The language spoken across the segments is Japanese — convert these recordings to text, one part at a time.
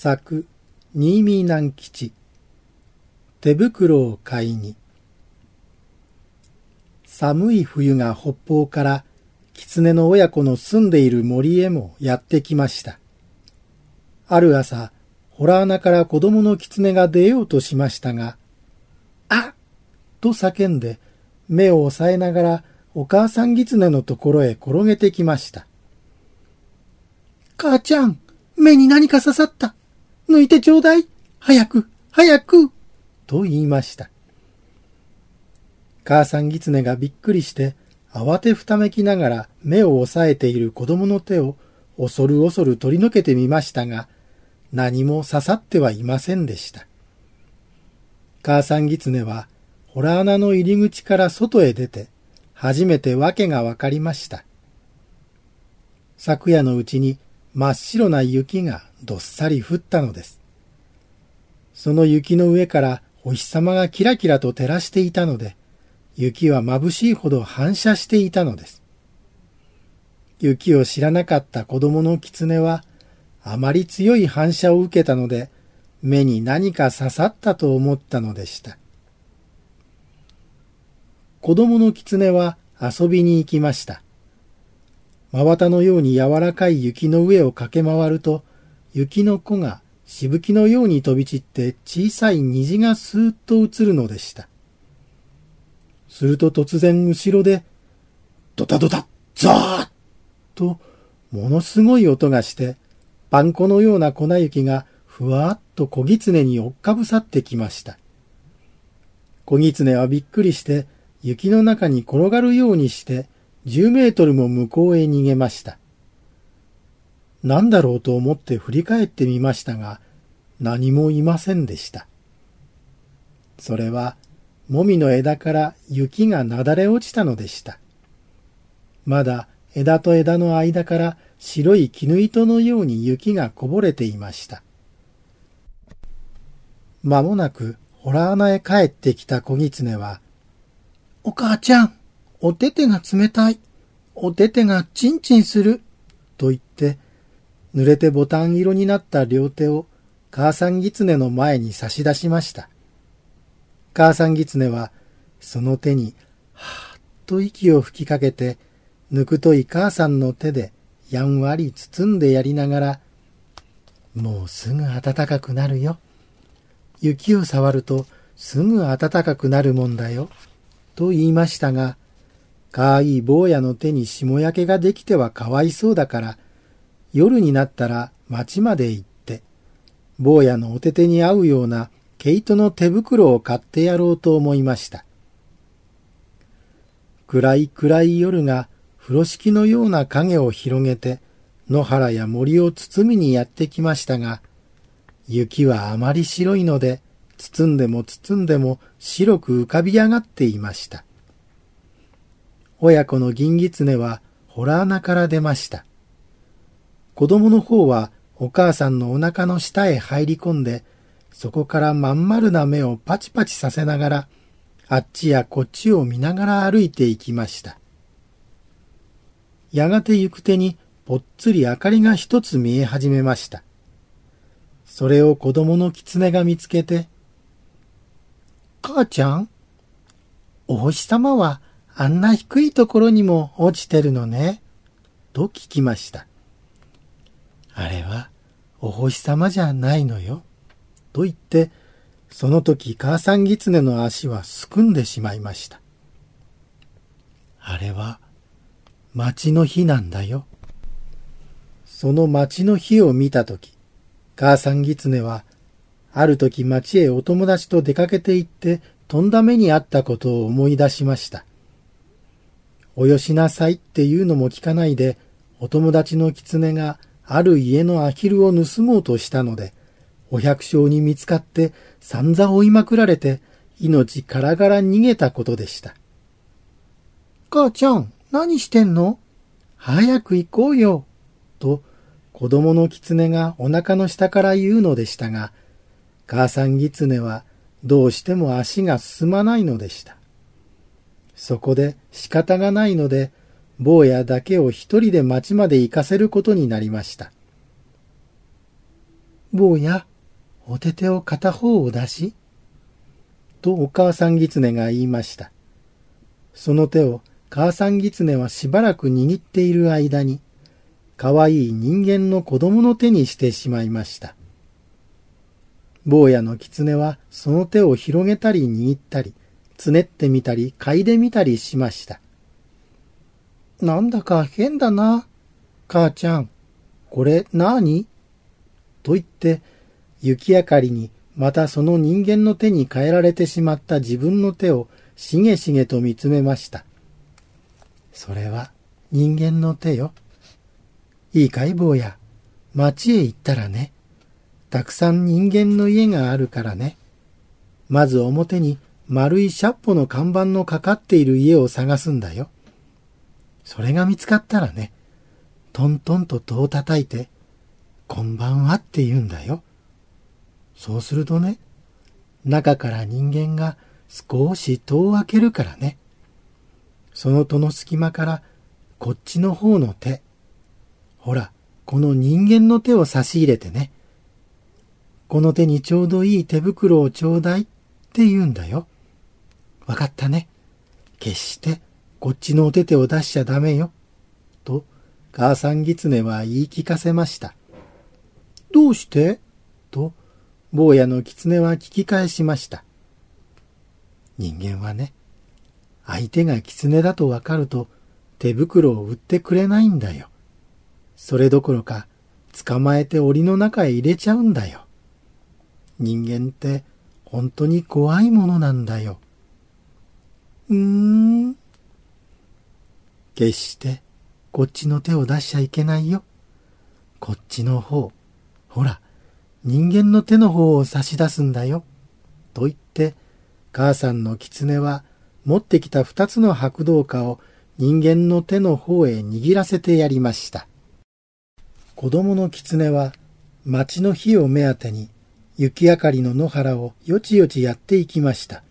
作、新見南吉。手袋を買いに。寒い冬が北方から狐の親子の住んでいる森へもやってきました。ある朝、ホラー穴から子供の狐が出ようとしましたが、あっと叫んで目を押さえながらお母さん狐のところへ転げてきました。母ちゃん、目に何か刺さった。抜いてちょうだい。早く、早く。と言いました。母さん狐がびっくりして慌てふためきながら目を押さえている子供の手を恐る恐る取り除けてみましたが、何も刺さってはいませんでした。母さん狐は、ホラ穴の入り口から外へ出て、初めて訳がわかりました。昨夜のうちに真っ白な雪がどっさり降ったのです。その雪の上からお日様がキラキラと照らしていたので、雪は眩しいほど反射していたのです。雪を知らなかった子供の狐は、あまり強い反射を受けたので、目に何か刺さったと思ったのでした。子供の狐は遊びに行きました。真綿のように柔らかい雪の上を駆け回ると、雪の子がしぶきのように飛び散って小さい虹がスーッと映るのでした。すると突然後ろで、ドタドタ、ザーッと、ものすごい音がして、パン粉のような粉雪がふわっと小狐に追っかぶさってきました。小狐はびっくりして、雪の中に転がるようにして、10メートルも向こうへ逃げました。何だろうと思って振り返ってみましたが、何もいませんでした。それは、もみの枝から雪がなだれ落ちたのでした。まだ枝と枝の間から白い絹糸のように雪がこぼれていました。まもなく、ホラー穴へ帰ってきた小狐は、お母ちゃん、お手手が冷たい。お手手がチンチンする。と言って、濡れてボタン色になった両手を母さん狐の前に差し出しました。母さん狐は、その手に、はーっと息を吹きかけて、ぬくとい母さんの手でやんわり包んでやりながら、もうすぐ暖かくなるよ。雪を触るとすぐ暖かくなるもんだよ。と言いましたが、かわいい坊やの手に霜焼けができてはかわいそうだから、夜になったら町まで行って、坊やのお手手に合うような毛糸の手袋を買ってやろうと思いました。暗い暗い夜が風呂敷のような影を広げて、野原や森を包みにやってきましたが、雪はあまり白いので、包んでも包んでも白く浮かび上がっていました。親子の銀狐はホラー穴から出ました。子供の方はお母さんのお腹の下へ入り込んで、そこからまん丸な目をパチパチさせながら、あっちやこっちを見ながら歩いていきました。やがて行く手にぽっつり明かりが一つ見え始めました。それを子供の狐が見つけて、母ちゃんお星様はあんな低いところにも落ちてるのね。と聞きました。あれはお星様じゃないのよ。と言って、その時母さん狐の足はすくんでしまいました。あれは町の日なんだよ。その町の日を見た時、母さん狐はある時町へお友達と出かけて行ってとんだ目にあったことを思い出しました。およしなさいっていうのも聞かないで、お友達の狐がある家のアヒルを盗もうとしたので、お百姓に見つかって散々追いまくられて、命からがら逃げたことでした。母ちゃん、何してんの？早く行こうよ。と、子供の狐がお腹の下から言うのでしたが、母さん狐はどうしても足が進まないのでした。そこで仕方がないので、坊やだけを一人で町まで行かせることになりました。坊や、お手手を片方を出し。とお母さん狐が言いました。その手を母さん狐はしばらく握っている間に、かわいい人間の子供の手にしてしまいました。坊やの狐はその手を広げたり握ったり、つねってみたり、嗅いでみたりしました。なんだか変だな。母ちゃん、これ何？と言って、雪明かりにまたその人間の手に変えられてしまった自分の手をしげしげと見つめました。それは人間の手よ。いいかい坊や、町へ行ったらね、たくさん人間の家があるからね。まず表に丸いシャッポの看板のかかっている家を探すんだよ。それが見つかったらね、トントンと戸を叩いて、こんばんはって言うんだよ。そうするとね、中から人間が少し戸を開けるからね。その戸の隙間からこっちの方の手。ほら、この人間の手を差し入れてね。この手にちょうどいい手袋をちょうだいって言うんだよ。わかったね。決してこっちのお手手を出しちゃダメよ。と、母さん狐は言い聞かせました。どうして？と、坊やの狐は聞き返しました。人間はね、相手が狐だとわかると手袋を売ってくれないんだよ。それどころか、捕まえて檻の中へ入れちゃうんだよ。人間って本当に怖いものなんだよ。うーん。決してこっちの手を出しちゃいけないよ。こっちの方。ほら、人間の手の方を差し出すんだよ。と言って、母さんの狐は持ってきた二つの白銅貨を人間の手の方へ握らせてやりました。子供の狐は町の火を目当てに雪明かりの野原をよちよちやっていきました。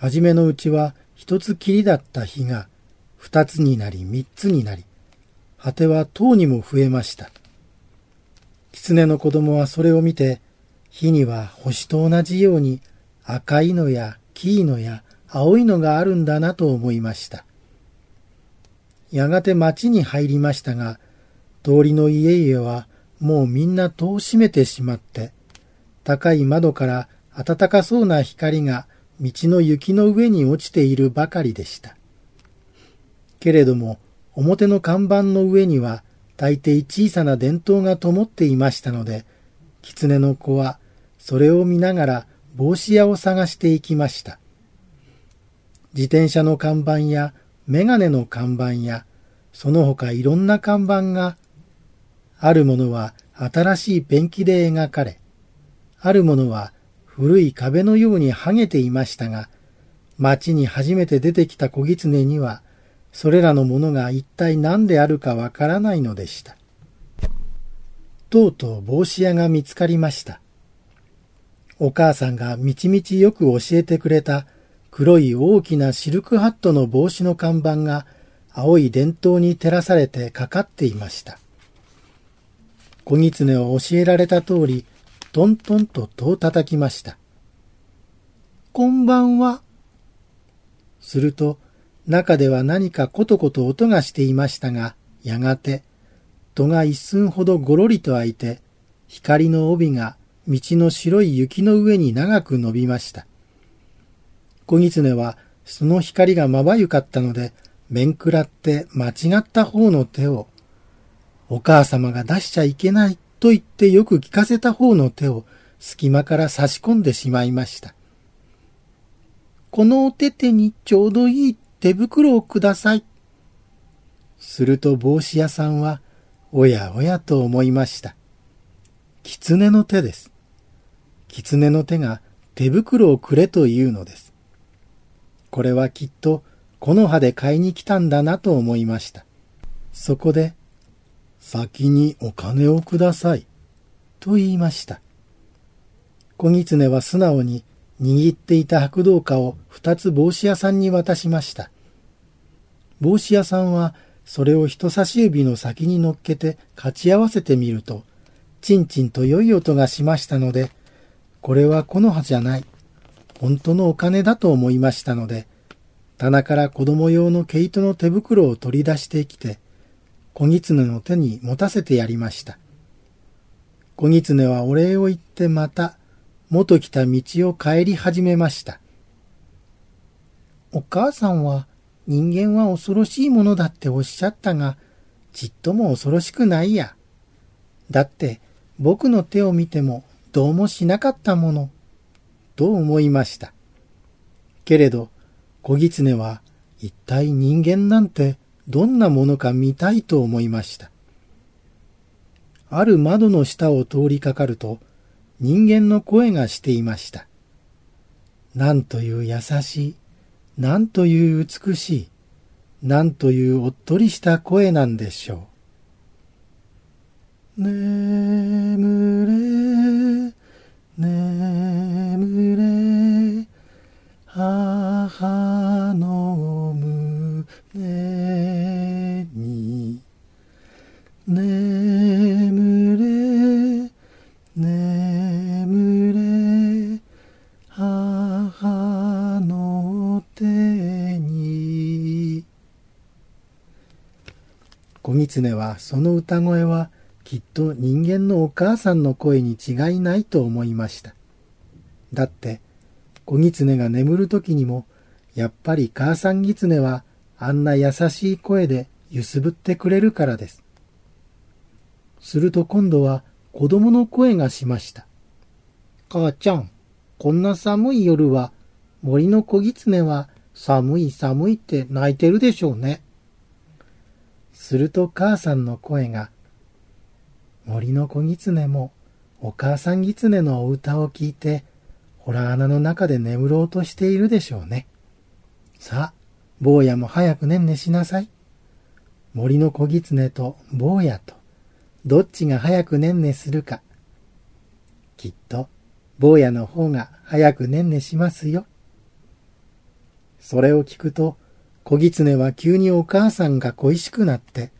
はじめのうちは一つきりだった火が二つになり三つになり、果ては塔にも増えました。狐の子供はそれを見て、火には星と同じように赤いのや黄いのや青いのがあるんだなと思いました。やがて町に入りましたが、通りの家々はもうみんな戸を閉めてしまって、高い窓から暖かそうな光が道の雪の上に落ちているばかりでした。けれども、表の看板の上には大抵小さな電灯が灯っていましたので、狐の子はそれを見ながら帽子屋を探していきました。自転車の看板やメガネの看板や、その他いろんな看板があるものは新しいペンキで描かれ、あるものは古い壁のように剥げていましたが、町に初めて出てきた小狐には、それらのものが一体何であるかわからないのでした。とうとう帽子屋が見つかりました。お母さんがみちみちよく教えてくれた黒い大きなシルクハットの帽子の看板が青い電灯に照らされてかかっていました。小狐は教えられた通り、トントンと戸を叩きました。こんばんは。すると、中では何かコトコト音がしていましたが、やがて、戸が一寸ほどごろりと開いて、光の帯が道の白い雪の上に長く伸びました。小狐はその光がまばゆかったので、面食らって間違った方の手をお母様が出しちゃいけないと言ってよく聞かせた方の手を隙間から差し込んでしまいました。このお手手にちょうどいい手袋をください。すると帽子屋さんは、おやおやと思いました。狐の手です。狐の手が手袋をくれというのです。これはきっと木の葉で買いに来たんだなと思いました。そこで先にお金をください。と言いました。小狐は素直に握っていた白銅貨を二つ帽子屋さんに渡しました。帽子屋さんはそれを人差し指の先に乗っけて勝ち合わせてみると、ちんちんと良い音がしましたので、これは木の葉じゃない。本当のお金だと思いましたので、棚から子供用の毛糸の手袋を取り出してきて、小狐の手に持たせてやりました。小狐はお礼を言ってまた元来た道を帰り始めました。お母さんは人間は恐ろしいものだっておっしゃったが、ちっとも恐ろしくないや。だって僕の手を見てもどうもしなかったもの、と思いました。けれど、小狐は一体人間なんてどんなものか見たいと思いました。ある窓の下を通りかかると人間の声がしていました。なんという優しい、なんという美しい、なんというおっとりした声なんでしょう。眠れ、眠れ、母の胸に眠れ眠れ母の手に小狐はその歌声はきっと人間のお母さんの声に違いないと思いましただって小狐が眠る時にも、やっぱり母さん狐はあんな優しい声で揺すぶってくれるからです。すると今度は子供の声がしました。母ちゃん、こんな寒い夜は森の小狐は寒い寒いって泣いてるでしょうね。すると母さんの声が、森の小狐もお母さん狐のお歌を聞いてほら穴の中で眠ろうとしているでしょうね。さあ、坊やも早くねんねしなさい。森の小狐と坊やと、どっちが早くねんねするか。きっと、坊やの方が早くねんねしますよ。それを聞くと、小狐は急にお母さんが恋しくなって、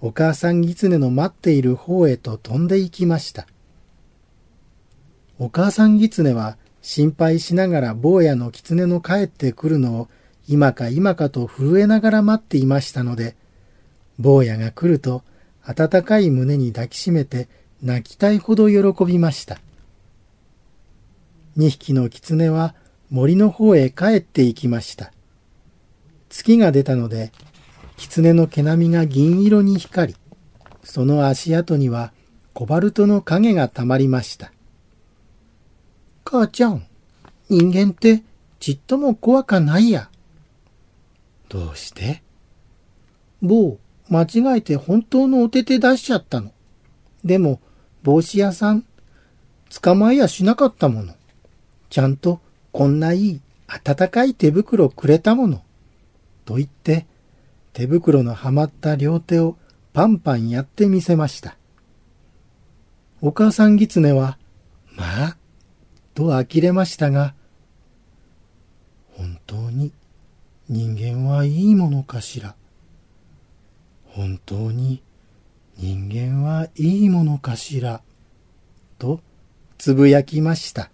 お母さん狐の待っている方へと飛んで行きました。お母さん狐は心配しながら坊やの狐の帰ってくるのを今か今かと震えながら待っていましたので、坊やが来ると温かい胸に抱きしめて泣きたいほど喜びました。二匹の狐は森の方へ帰って行きました。月が出たので、狐の毛並みが銀色に光り、その足跡にはコバルトの影がたまりました。母ちゃん、人間ってちっとも怖かないや。どうして？坊、間違えて本当のお手手出しちゃったの。でも、帽子屋さん、捕まえやしなかったもの。ちゃんとこんないい暖かい手袋くれたもの。と言って、手袋のはまった両手をパンパンやってみせました。お母さん狐は、まあ、と呆れましたが、本当に人間はいいものかしら？本当に人間はいいものかしら？とつぶやきました。